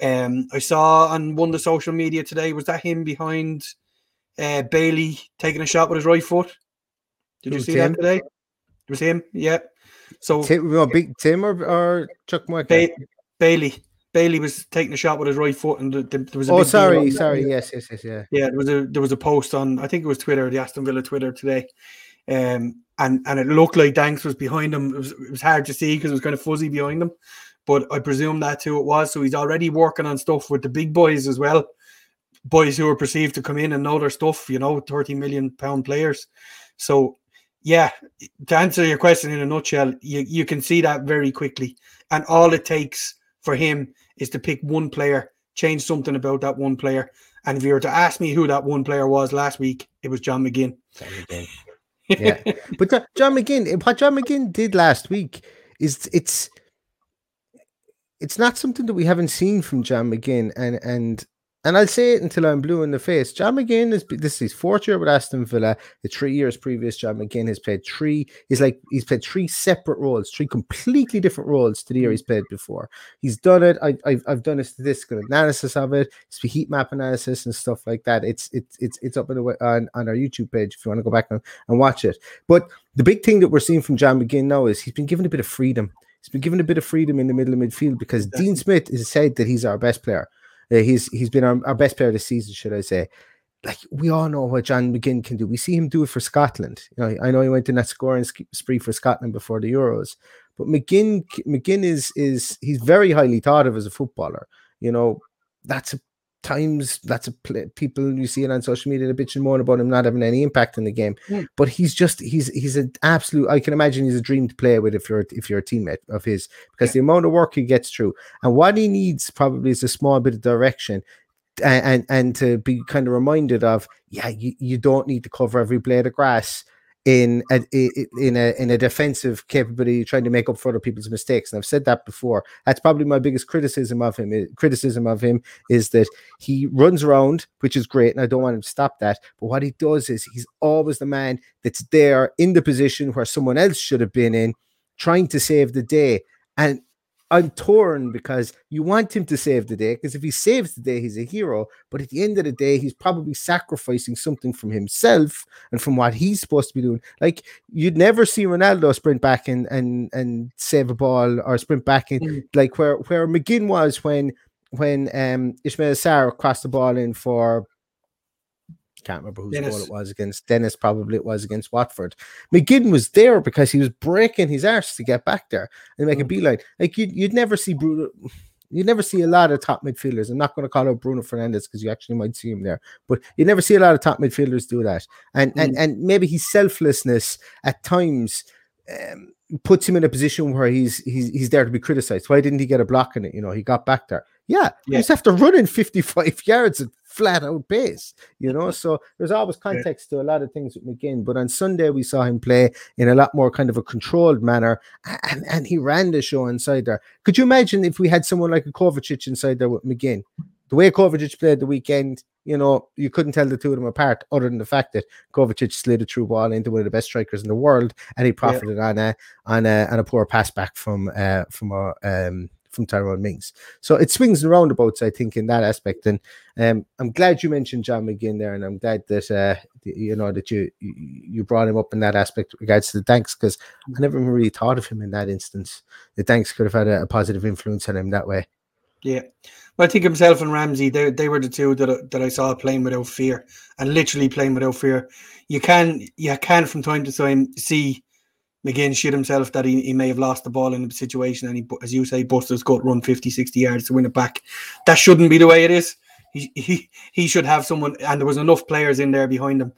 Um, I saw on one of the social media today was that him behind uh, Bailey taking a shot with his right foot. Did you see Tim? that today? It was him. Yeah. So Tim, well, big Tim or, or Chukwuemeka? ba- Bailey, Bailey was taking a shot with his right foot, and the, the, there was a Oh, sorry, sorry. Yes, yes, yes, yeah. Yeah, there was a there was a post on I think it was Twitter, the Aston Villa Twitter today, um, and and it looked like Danks was behind him. It was, it was hard to see because it was kind of fuzzy behind him, but I presume that's who it was. So he's already working on stuff with the big boys as well, boys who are perceived to come in and know their stuff. You know, thirty million pound players. So yeah, to answer your question in a nutshell, you, you can see that very quickly. And all it takes for him is to pick one player, change something about that one player. And if you were to ask me who that one player was last week, it was John McGinn. John McGinn. Yeah, but John McGinn, eh, what John McGinn did last week is it's it's not something that we haven't seen from John McGinn, and and and I'll say it until I'm blue in the face. John McGinn is this is his fourth year with Aston Villa. The three years previous, John McGinn has played three. He's like he's played three separate roles, three completely different roles to the year mm. he's played before. He's done it. I, have I've done a statistical analysis of it, it's the heat map analysis and stuff like that. It's it's it's it's up on, the, on, on our YouTube page if you want to go back and, and watch it. But the big thing that we're seeing from John McGinn now is he's been given a bit of freedom. He's been given a bit of freedom in the middle of midfield because Dean Smith has said that he's our best player. He's he's been our, our best player this season, should I say? Like we all know what John McGinn can do. We see him do it for Scotland. You know, I know he went in that scoring spree for Scotland before the Euros, but McGinn McGinn is is he's very highly thought of as a footballer. You know, that's a times that's a play, people you see it on social media they're bitching more about him not having any impact in the game mm. but he's just he's he's an absolute i can imagine he's a dream to play with if you're if you're a teammate of his because yeah. the amount of work he gets through and what he needs probably is a small bit of direction and and, and to be kind of reminded of yeah you, you don't need to cover every blade of grass in a in a in a defensive capability, trying to make up for other people's mistakes. And I've said that before. That's probably my biggest criticism of him. Criticism of him is that he runs around, which is great, and I don't want him to stop that. But what he does is he's always the man that's there in the position where someone else should have been in, trying to save the day. And I'm torn because you want him to save the day because if he saves the day, he's a hero. But at the end of the day, he's probably sacrificing something from himself and from what he's supposed to be doing. Like you'd never see Ronaldo sprint back and and and save a ball or sprint back in mm. like where where McGinn was when when um Ismaila Sarr crossed the ball in for can't remember whose Dennis. goal it was against Dennis, probably it was against Watford. McGinn was there because he was breaking his arse to get back there and make mm. a beeline. Like you'd, you'd never see Bruno. you'd never see a lot of top midfielders. I'm not going to call out Bruno Fernandes because you actually might see him there, but you never see a lot of top midfielders do that. And mm. and and maybe his selflessness at times um, puts him in a position where he's he's he's there to be criticized. Why didn't he get a block in it? You know, he got back there. Yeah, yeah. you just have to run in 55 yards at flat out pace, you know. So there's always context yeah. to a lot of things with McGinn. But on Sunday we saw him play in a lot more kind of a controlled manner, and, and he ran the show inside there. Could you imagine if we had someone like a Kovacic inside there with McGinn? The way Kovacic played the weekend, you know, you couldn't tell the two of them apart, other than the fact that Kovacic slid a true ball into one of the best strikers in the world, and he profited yeah. on a on a on a poor pass back from uh from a um from Tyrone Mings. So it swings and roundabouts, I think, in that aspect. And um, I'm glad you mentioned John McGinn there, and I'm glad that uh, you know that you you brought him up in that aspect regards to the Danks because I never really thought of him in that instance. The Danks could have had a, a positive influence on him that way. Yeah. Well, I think himself and Ramsey, they, they were the two that, that I saw playing without fear and literally playing without fear. You can you can from time to time see McGinn shit himself that he, he may have lost the ball in a situation and he, as you say, Buster's got run 50, 60 yards to win it back. That shouldn't be the way it is. He, he, he should have someone, and there was enough players in there behind him,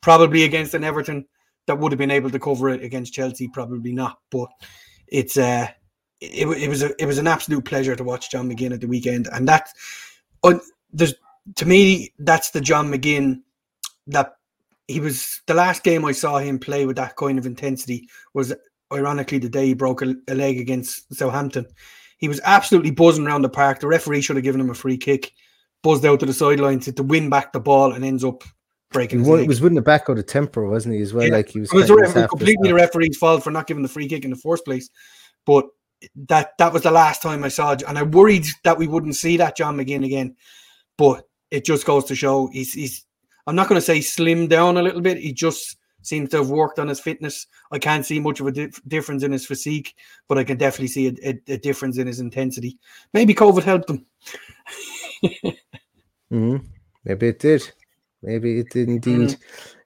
probably against an Everton that would have been able to cover it against Chelsea, probably not. But it's uh, it, it was a, it was an absolute pleasure to watch John McGinn at the weekend, and that, uh, there's to me that's the John McGinn that he was the last game I saw him play with that kind of intensity was ironically the day he broke a, a leg against Southampton. He was absolutely buzzing around the park. The referee should have given him a free kick, buzzed out to the sidelines to, to win back the ball and ends up breaking. He was winning the back of the temper, wasn't he? As well, yeah. like he was. It was, referee, completely the referee's fault for not giving the free kick in the first place, but that that was the last time I saw, and I worried that we wouldn't see that John McGinn again. But it just goes to show he's he's I'm not going to say slim down a little bit. He just seems to have worked on his fitness. I can't see much of a dif- difference in his physique, but I can definitely see a, a, a difference in his intensity. Maybe COVID helped him. mm-hmm. Maybe it did. Maybe it did indeed.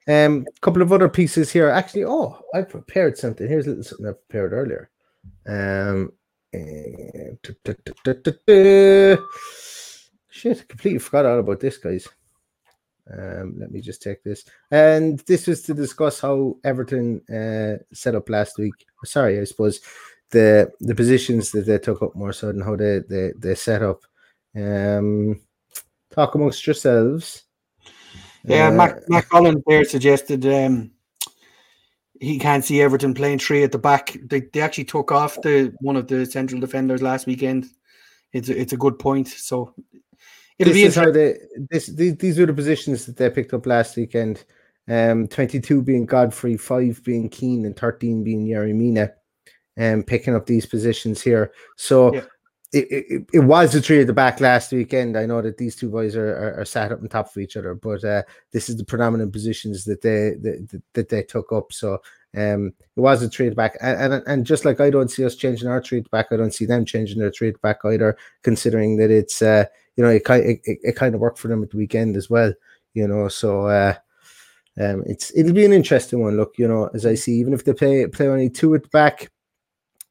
A um, couple of other pieces here. Actually, oh, I prepared something. Here's a little something I prepared earlier. Um, uh, shit, completely forgot all about this, guys. Um, let me just take this. And this was to discuss how Everton uh, set up last week. Sorry, I suppose the the positions that they took up more so than how they they, they set up. Um, talk amongst yourselves. Yeah, Uh, Mac, Mac Collins there suggested um, he can't see Everton playing three at the back. They, they actually took off the one of the central defenders last weekend. It's a, it's a good point. So it'll this be is how they this these, these were the positions that they picked up last weekend. Um, 22 being Godfrey, 5 being Keane, and 13 being Yerry Mina, um, picking up these positions here. So Yeah. it, it, it was the three at the back last weekend. I know that these two boys are, are, are sat up on top of each other, but uh, this is the predominant positions that they that, that they took up. So um, it was a the back, and, and and just like I don't see us changing our the back, I don't see them changing their the back either. Considering that it's uh, you know it kind it, it, it kind of worked for them at the weekend as well. You know, so uh, um, it's it'll be an interesting one. Look, you know, as I see, even if they play play only two at the back,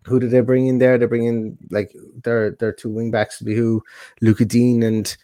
who did they bring in there? They bring in like their their two wing backs to be who, Luca Digne and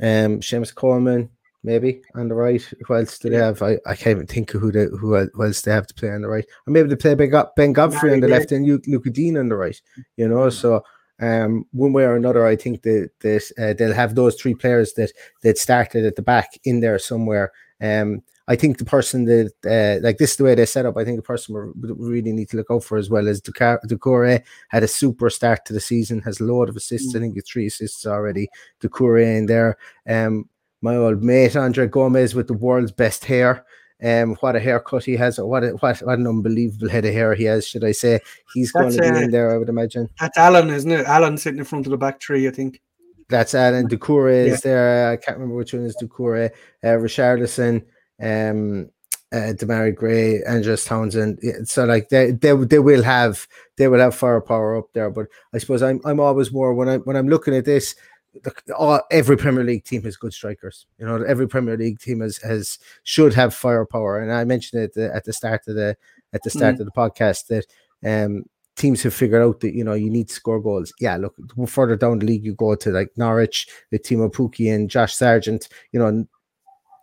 um Seamus Coleman, maybe on the right. Who else do they have? I, I can't even think of who they who, el- else they have to play on the right. Or maybe they play Ben, Go- ben Godfrey on the left and Lu- Luca Digne on the right. You know, so um one way or another, I think that that uh, they'll have those three players that that started at the back in there somewhere. Um, I think the person that uh, like this is the way they set up. I think the person we really need to look out for as well as Ducar- Doucouré had a super start to the season, has a load of assists. I think it's three assists already. Doucouré in there. Um, my old mate Andre Gomes with the world's best hair. Um, what a haircut he has! What a, what what an unbelievable head of hair he has. Should I say he's going to be uh, in there? I would imagine. That's Allan, isn't it? Allan sitting in front of the back three, I think. That's Allan Doucouré Yeah. is there. I can't remember which one is Doucouré. Uh, Richardson, um, uh, Demarai Gray, Andros Townsend. Yeah, So like they they they will have they will have firepower up there. But I suppose I'm I'm always more when I when I'm looking at this. The, all, every Premier League team has good strikers. You know, every Premier League team has, has should have firepower. And I mentioned it at the, at the start of the at the start of the podcast that um teams have figured out that you know you need to score goals. Yeah, look further down the league, you go to like Norwich with Teemu Pukki and Josh Sargent. You know,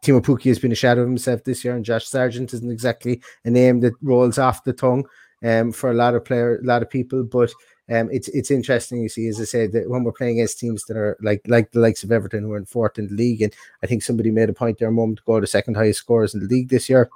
Teemu Pukki has been a shadow of himself this year, and Josh Sargent isn't exactly a name that rolls off the tongue um, for a lot of player, a lot of people. But um, it's it's interesting. You see, as I said, that when we're playing against teams that are like like the likes of Everton, who are in fourth in the league, and I think somebody made a point there a moment ago, the second highest scorers in the league this year.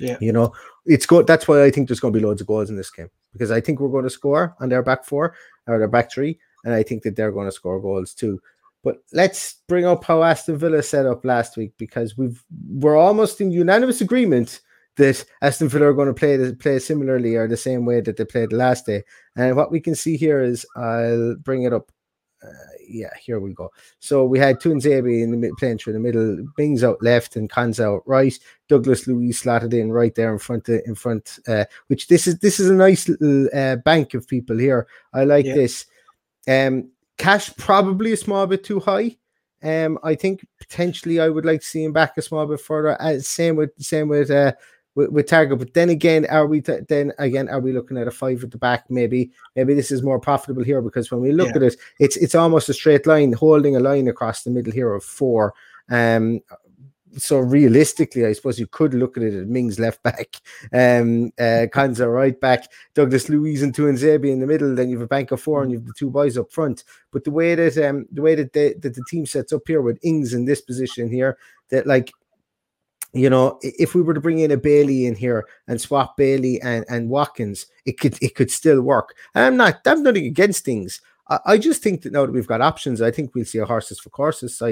Yeah. You know, it's good. That's why I think there's going to be loads of goals in this game because I think we're going to score on their back four or their back three, and I think that they're going to score goals too. But let's bring up how Aston Villa set up last week because we've we're almost in unanimous agreement that Aston Villa are going to play the, play similarly or the same way that they played the last day. And what we can see here is I'll bring it up. Uh, yeah, here we go. So we had Tuanzebe in the mid, playing through the middle, Mings out left and Konsa out right. Douglas Luiz slotted in right there in front of in front. Uh, which this is this is a nice little uh, bank of people here. I like Yeah. this. Um, Cash probably a small bit too high. Um, I think potentially I would like to see him back a small bit further. Uh, same with same with uh with, with Targett. But then again, are we t- then again are we looking at a five at the back? Maybe maybe this is more profitable here because when we look Yeah. at it, it's it's almost a straight line, holding a line across the middle here of four. Um, so realistically, I suppose you could look at it at Mings left back, um, uh, Konsa right back, Douglas Luiz and Tuanzebe in the middle. Then you have a bank of four, and you have the two boys up front. But the way that um, the way that the, that the team sets up here with Ings in this position here, that like you know, if we were to bring in a Bailey in here and swap Bailey and, and Watkins, it could it could still work. And I'm not I'm nothing against things. I, I just think that now that we've got options, I think we'll see a horses for courses uh,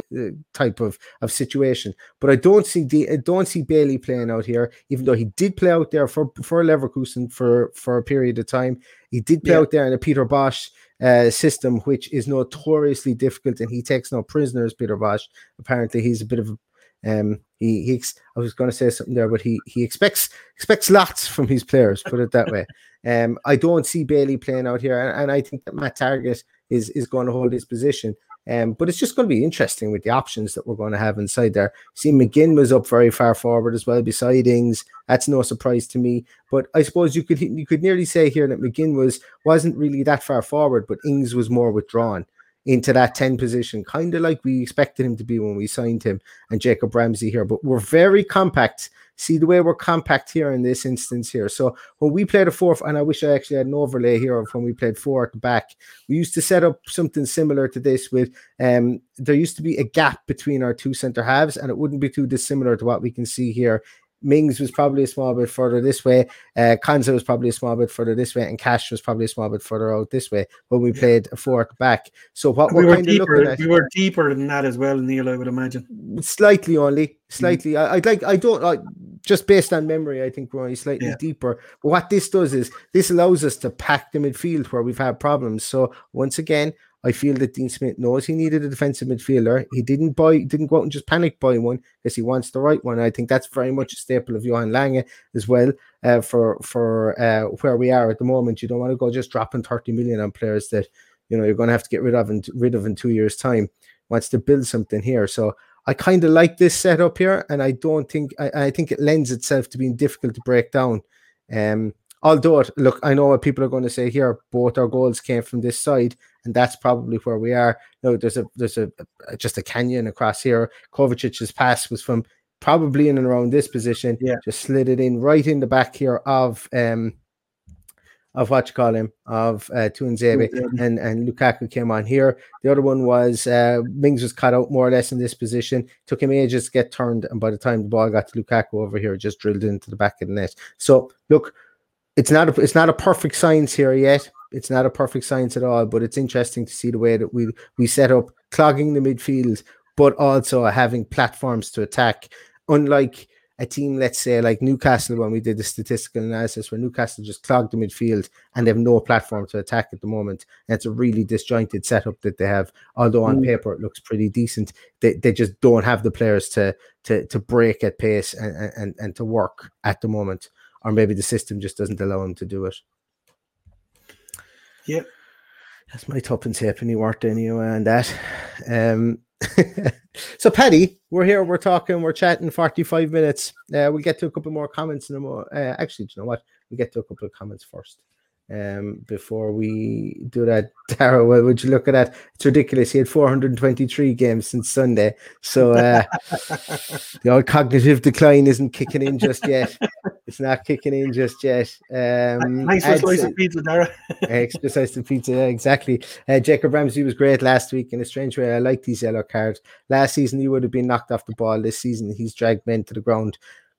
type of, of situation. But I don't see the I don't see Bailey playing out here, even though he did play out there for for Leverkusen for for a period of time. He did play Yeah. out there in a Peter Bosz uh, system, which is notoriously difficult, and he takes no prisoners. Peter Bosz. Apparently, he's a bit of a um, he, he I was going to say something there, but he he expects expects lots from his players. Put it that way. Um, I don't see Bailey playing out here, and, and I think that Matt Targett is is going to hold his position. Um, but it's just going to be interesting with the options that we're going to have inside there. See, McGinn was up very far forward as well beside Ings. That's no surprise to me. But I suppose you could you could nearly say here that McGinn was wasn't really that far forward, but Ings was more withdrawn. Into that 10 position, kind of like we expected him to be when we signed him and Jacob Ramsey here. But we're very compact. See the way we're compact here in this instance here. So when we played a four, and I wish I actually had an overlay here of when we played four at the back, we used to set up something similar to this with um there used to be a gap between our two center halves, and it wouldn't be too dissimilar to what we can see here Mings was probably a small bit further this way. Uh, Konsa was probably a small bit further this way, and Cash was probably a small bit further out this way when we played a four at the back. So what we we're were kind of deeper. looking at, We were deeper than that as well, Neil. I would imagine. slightly only, slightly. I, I'd like. I don't like just based on memory. I think we're only slightly Yeah. deeper. But what this does is this allows us to pack the midfield where we've had problems. So once again. I feel that Dean Smith knows he needed a defensive midfielder. He didn't buy, didn't go out and just panic buy one because he wants the right one. I think that's very much a staple of Johan Lange as well. Uh, for for uh, where we are at the moment, you don't want to go just dropping thirty million on players that you know you're going to have to get rid of and rid of in two years' time. Wants to build something here, so I kind of like this setup here, and I don't think I, I think it lends itself to being difficult to break down. Um, although look, I know what people are going to say here. Both our goals came from this side, and that's probably where we are. No, there's a there's a, a- just a canyon across here. Kovacic's pass was from probably in and around this position. Yeah. just slid it in right in the back here of um of what you call him of uh, Tuanzebe Tuanzebe. and and Lukaku came on here. The other one was uh, Mings was cut out more or less in this position. Took him ages to get turned, and by the time the ball got to Lukaku over here, just drilled into the back of the net. So look, it's not a, it's not a perfect science here yet. It's not a perfect science at all, but it's interesting to see the way that we we set up clogging the midfield, but also having platforms to attack. Unlike a team, let's say like Newcastle, when we did the statistical analysis, where Newcastle just clogged the midfield and they have no platform to attack at the moment. And it's a really disjointed setup that they have. Although on Mm. paper it looks pretty decent, they, they just don't have the players to to to break at pace and, and and to work at the moment. Or maybe the system just doesn't allow them to do it. Yep. That's my tuppence halfpenny worth anyway on that. Um, so Paddy, we're here, we're talking, we're chatting 45 minutes. Uh, we'll get to a couple more comments in a more uh, actually, do you know what? We get to a couple of comments first. Um, before we do that, Dara, well, would you look at that? It's ridiculous. He had 423 games since Sunday. So uh, the old cognitive decline isn't kicking in just yet. It's not kicking in just yet. Um, Thanks for I'd slice say- of pizza, Dara. extra slice of pizza, yeah, exactly. Uh, Jacob Ramsey was great last week in a strange way. I like these yellow cards. Last season, he would have been knocked off the ball. This season, he's dragged men to the ground.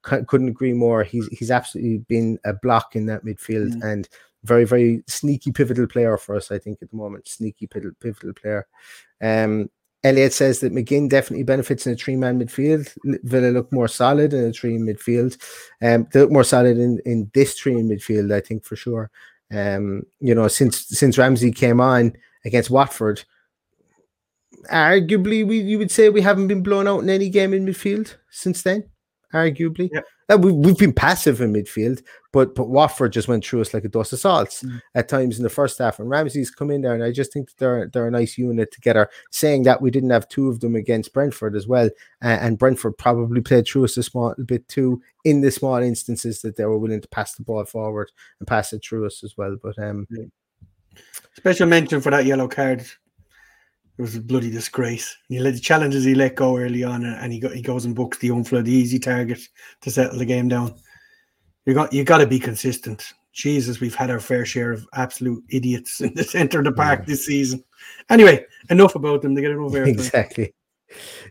C- couldn't agree more. He's he's absolutely been a block in that midfield Mm. and very very sneaky pivotal player for us. I think at the moment, sneaky pivotal, pivotal player. Um, Elliot says that McGinn definitely benefits in a three man midfield. Villa look more solid in a three midfield. Um, they look more solid in, in this three midfield, I think for sure. Um, you know, since since Ramsey came on against Watford, arguably we you would say we haven't been blown out in any game in midfield since then. Arguably, Yep. Uh, we, we've been passive in midfield, but but Watford just went through us like a dose of salts Mm. at times in the first half. And Ramsey's come in there, and I just think that they're they're a nice unit together. Saying that we didn't have two of them against Brentford as well, uh, and Brentford probably played through us a small bit too in the small instances that they were willing to pass the ball forward and pass it through us as well. But um, Special mention for that yellow card. It was a bloody disgrace. He let the challenges he let go early on, and and he go, he goes and books the Unflood, the easy target to settle the game down. You got you got to be consistent. Jesus, we've had our fair share of absolute idiots in the center of the park this season. Anyway, enough about them. They get enough airtime. exactly.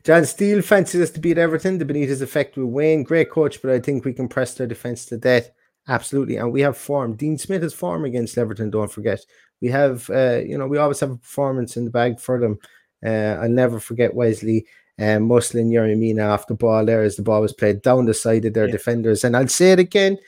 John Steele fancies us to beat Everton. The Benitez effect will wane. Great coach, but I think we can press their defense to death. Absolutely. And we have form. Dean Smith has form against Everton, don't forget. We have, uh, you know, we always have a performance in the bag for them. Uh, I'll never forget Wesley and Muslin Yerry Mina off the ball there as the ball was played down the side of their Yeah. defenders. And I'll say it again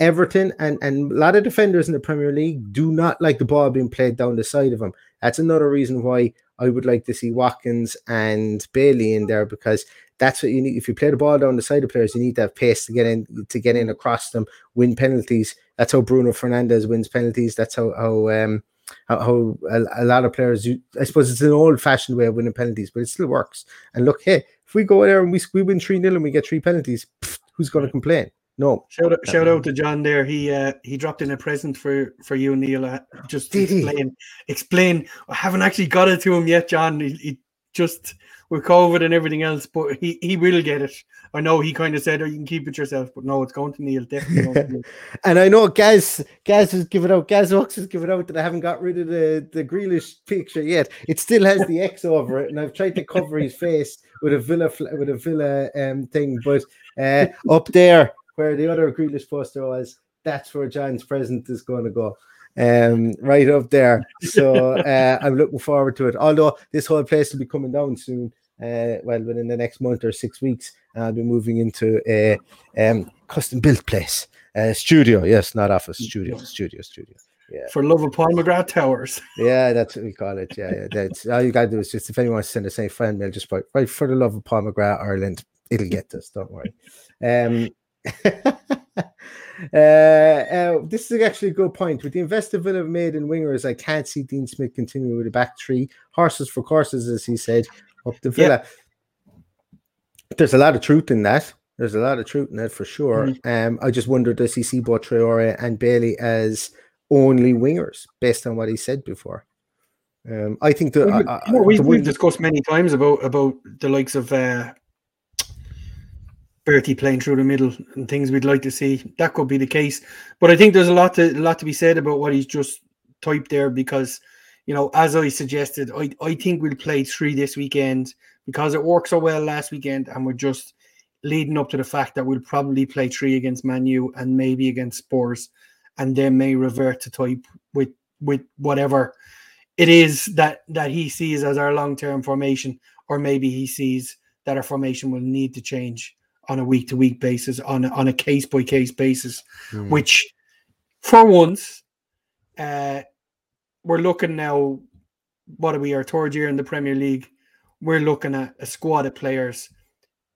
Everton and, and a lot of defenders in the Premier League do not like the ball being played down the side of them. That's another reason why I would like to see Watkins and Bailey in there because that's what you need. If you play the ball down the side of players, you need to have pace to get in to get in across them, win penalties. That's how Bruno Fernandes wins penalties. That's how how um how, how a, a lot of players. You, I suppose it's an old fashioned way of winning penalties, but it still works. And look, hey, if we go there and we we win three 0 and we get three penalties, pfft, who's going to complain? No. Shout out, shout out to John there. He uh, he dropped in a present for for you, Neil. Uh, just Did he? explain explain. I haven't actually got it to him yet, John. He, he just with COVID and everything else, but he he will get it. I know he kind of said, "Oh, you can keep it yourself," but no, it's going to Neil. Definitely. To Neil. And I know Gaz Gaz has given out Gaz Ox has given out that I haven't got rid of the the Grealish picture yet. It still has the X over it, and I've tried to cover his face with a Villa with a Villa um thing, but uh, up there where the other Grealish poster was, that's where John's present is going to go. Um, right up there. So uh, I'm looking forward to it. Although this whole place will be coming down soon. Uh, well, within the next month or six weeks, I'll be moving into a um, custom built place, a studio. Yes, not office, studio, studio, studio. Yeah, for love of Paul McGrath Towers. yeah, that's what we call it. Yeah, yeah. That's all you gotta do is just if anyone wants to send us any friend mail, just write, write for the love of Paul McGrath Ireland. It'll get us. Don't worry. Um, uh, uh, this is actually a good point. With the investment Villa have made in wingers, I can't see Dean Smith continuing with a back three. Horses for courses, as he said, up the Villa. There's a lot of truth in that. There's a lot of truth in that for sure. Um, I just wonder does he see both Traore and Bailey as only wingers based on what he said before? Um, I think that Well, I- I- we've, the we've discussed many times about about the likes of uh, Bertie playing through the middle and things we'd like to see. That could be the case, but I think there's a lot to a lot to be said about what he's just typed there because you know, as I suggested, I I think we'll play three this weekend because it worked so well last weekend, and we're just leading up to the fact that we'll probably play three against Manu and maybe against Spurs, and then may revert to type with with whatever it is that that he sees as our long-term formation or maybe he sees that our formation will need to change on a week-to-week basis on a, on a case-by-case basis Hmm. which for once uh we're looking now what are we our third year in the premier league we're looking at a squad of players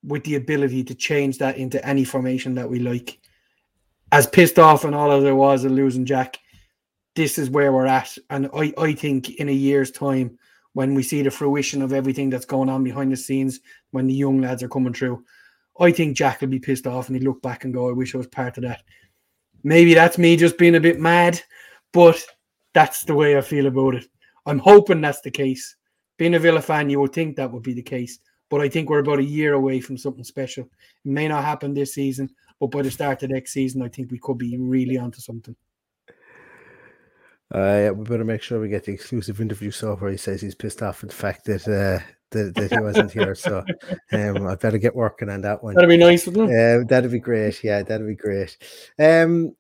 with the ability to change that into any formation that we like as pissed off and all as I was at losing Jack, this is where we're at. And I, I think in a year's time, when we see the fruition of everything that's going on behind the scenes, when the young lads are coming through, I think Jack will be pissed off and he'll look back and go, I wish I was part of that. Maybe that's me just being a bit mad, but that's the way I feel about it. I'm hoping that's the case. Being a Villa fan, you would think that would be the case. But I think we're about a year away from something special. It may not happen this season, but by the start of next season, I think we could be really onto something. Uh, yeah, we better make sure we get the exclusive interview so where he says he's pissed off at the fact that uh, that, that he wasn't here. So um, I better get working on that one. That'd be nice? Uh, that'd be great. Yeah, that'd be great. Um,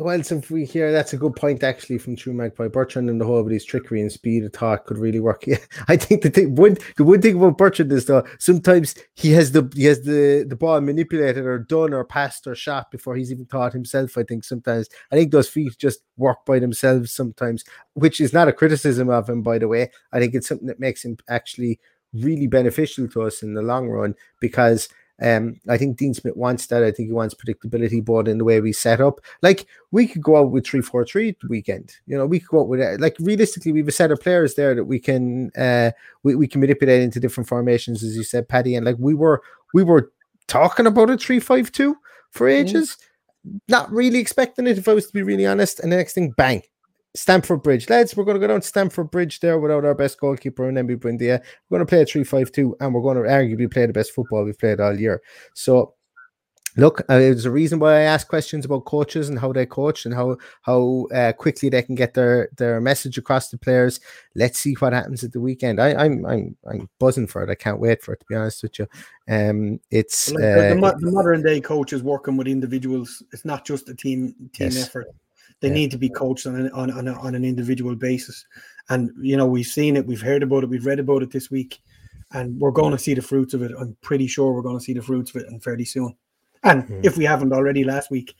well, if we hear that's a good point actually from True Magpie Bertrand and the whole of his trickery and speed of thought could really work. Yeah, I think the thing, one the one thing about Bertrand is though sometimes he has the he has the the ball manipulated or done or passed or shot before he's even thought himself. I think sometimes I think those feet just work by themselves sometimes, which is not a criticism of him by the way. I think it's something that makes him actually really beneficial to us in the long run because um, I think Dean Smith wants that. I think he wants predictability, both in the way we set up. Like we could go out with three four three weekend. You know, we could go out with like realistically, we have a set of players there that we can uh we, we can manipulate into different formations, as you said, Paddy. And like we were we were talking about a three five two for ages, not really expecting it, if I was to be really honest. And the next thing, bang. Stamford Bridge, lads. We're going to go down to Stamford Bridge there without our best goalkeeper and Emi Buendia. We're going to play a 3 5 2, and we're going to arguably play the best football we've played all year. So, look, uh, there's a reason why I ask questions about coaches and how they coach and how how uh, quickly they can get their their message across to players. Let's see what happens at the weekend. I, I'm I'm I'm buzzing for it. I can't wait for it. To be honest with you, um, it's Like, the, the uh, the modern day coach is working with individuals. It's not just a team team Yes. effort. They Yeah. need to be coached on an, on, on, a, on an individual basis. And you know, we've seen it, we've heard about it, we've read about it this week, and we're going to see the fruits of it. I'm pretty sure we're going to see the fruits of it and fairly soon. And Hmm. if we haven't already last week,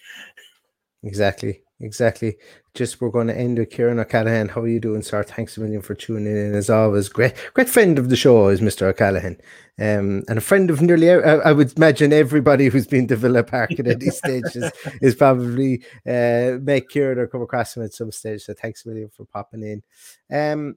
Exactly, exactly. Just we're going to end with Kieran O'Callaghan. How are you doing, sir? Thanks a million for tuning in. As always, great, great friend of the show is Mr. O'Callaghan, um, and a friend of nearly. I would imagine everybody who's been to Villa Park at any stage is, is probably uh, make Kieran or come across him at some stage. So thanks a million for popping in. Um,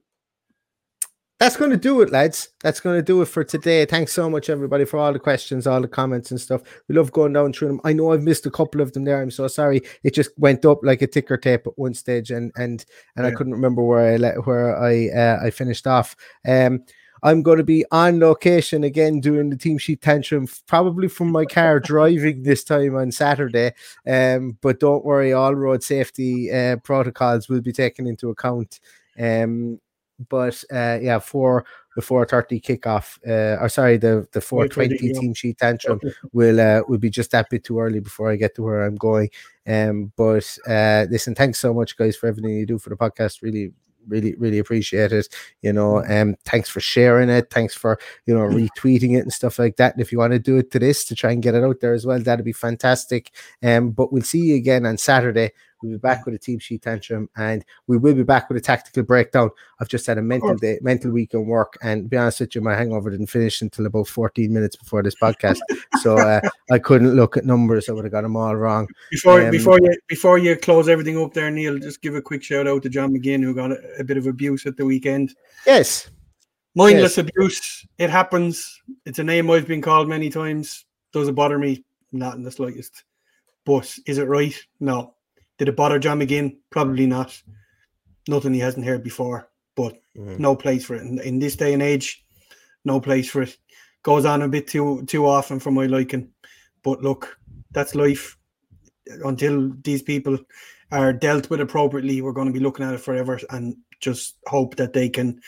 that's going to do it, lads. That's going to do it for today. Thanks so much, everybody, for all the questions, all the comments, and stuff. We love going down through them. I know I've missed a couple of them there. I'm so sorry. It just went up like a ticker tape at one stage, and and and yeah. I couldn't remember where I let where I uh, I finished off. Um, I'm going to be on location again doing the team sheet tantrum, probably from my car driving this time on Saturday. Um, but don't worry, all road safety uh, protocols will be taken into account. Um, but uh, yeah, for the 4:30 kickoff, uh, or sorry, the the 4:20 team sheet tantrum will uh, will be just that bit too early before I get to where I'm going. Um, but uh, listen, thanks so much, guys, for everything you do for the podcast. Really, really really appreciate it you know mm. um thanks for sharing it thanks for you know mm. retweeting it and stuff like that and if you want to do it to this to try and get it out there as well that'd be fantastic um but we'll see you again on saturday we'll be back with a team sheet tantrum and we will be back with a tactical breakdown. I've just had a mental day mental week in work and be honest with you my hangover didn't finish until about 14 minutes before this podcast. So uh, i couldn't look at numbers. I would have got them all wrong. Before um, before you before you close everything up there neil just give a quick shout out to john mcginn who got a, a bit of abuse at the weekend. Yes. Mindless yes. abuse. It happens. It's a name i've been called many times. Doesn't bother me. Not in the slightest. But is it right? No did it bother John McGinn? Probably not. Nothing he hasn't heard before, but mm. no place for it. In, in, this day and age, no place for it. Goes on a bit too too often for my liking. But look, that's life. Until these people are dealt with appropriately, we're going to be looking at it forever and just hope that they can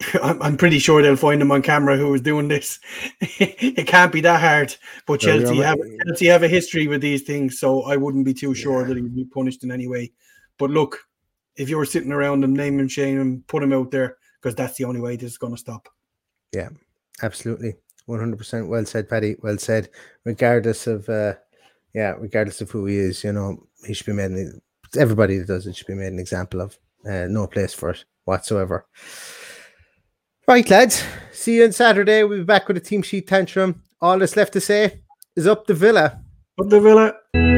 I'm, pretty sure they'll find him on camera who was doing this. it can't be that hard. But Chelsea have Chelsea have a history with these things, so I wouldn't be too sure yeah. that he would be punished in any way. But look, if you were sitting around him, name him, shame him, put him out there because that's the only way this is going to stop. Yeah, absolutely, one hundred percent. Well said, Paddy. Well said. Regardless of, uh, yeah, regardless of who he is, you know, he should be made. An, everybody that does it should be made an example of. Uh, no place for it whatsoever. Right, lads. See you on Saturday. We'll be back with a team sheet tantrum. All that's left to say is up the villa. Up the villa.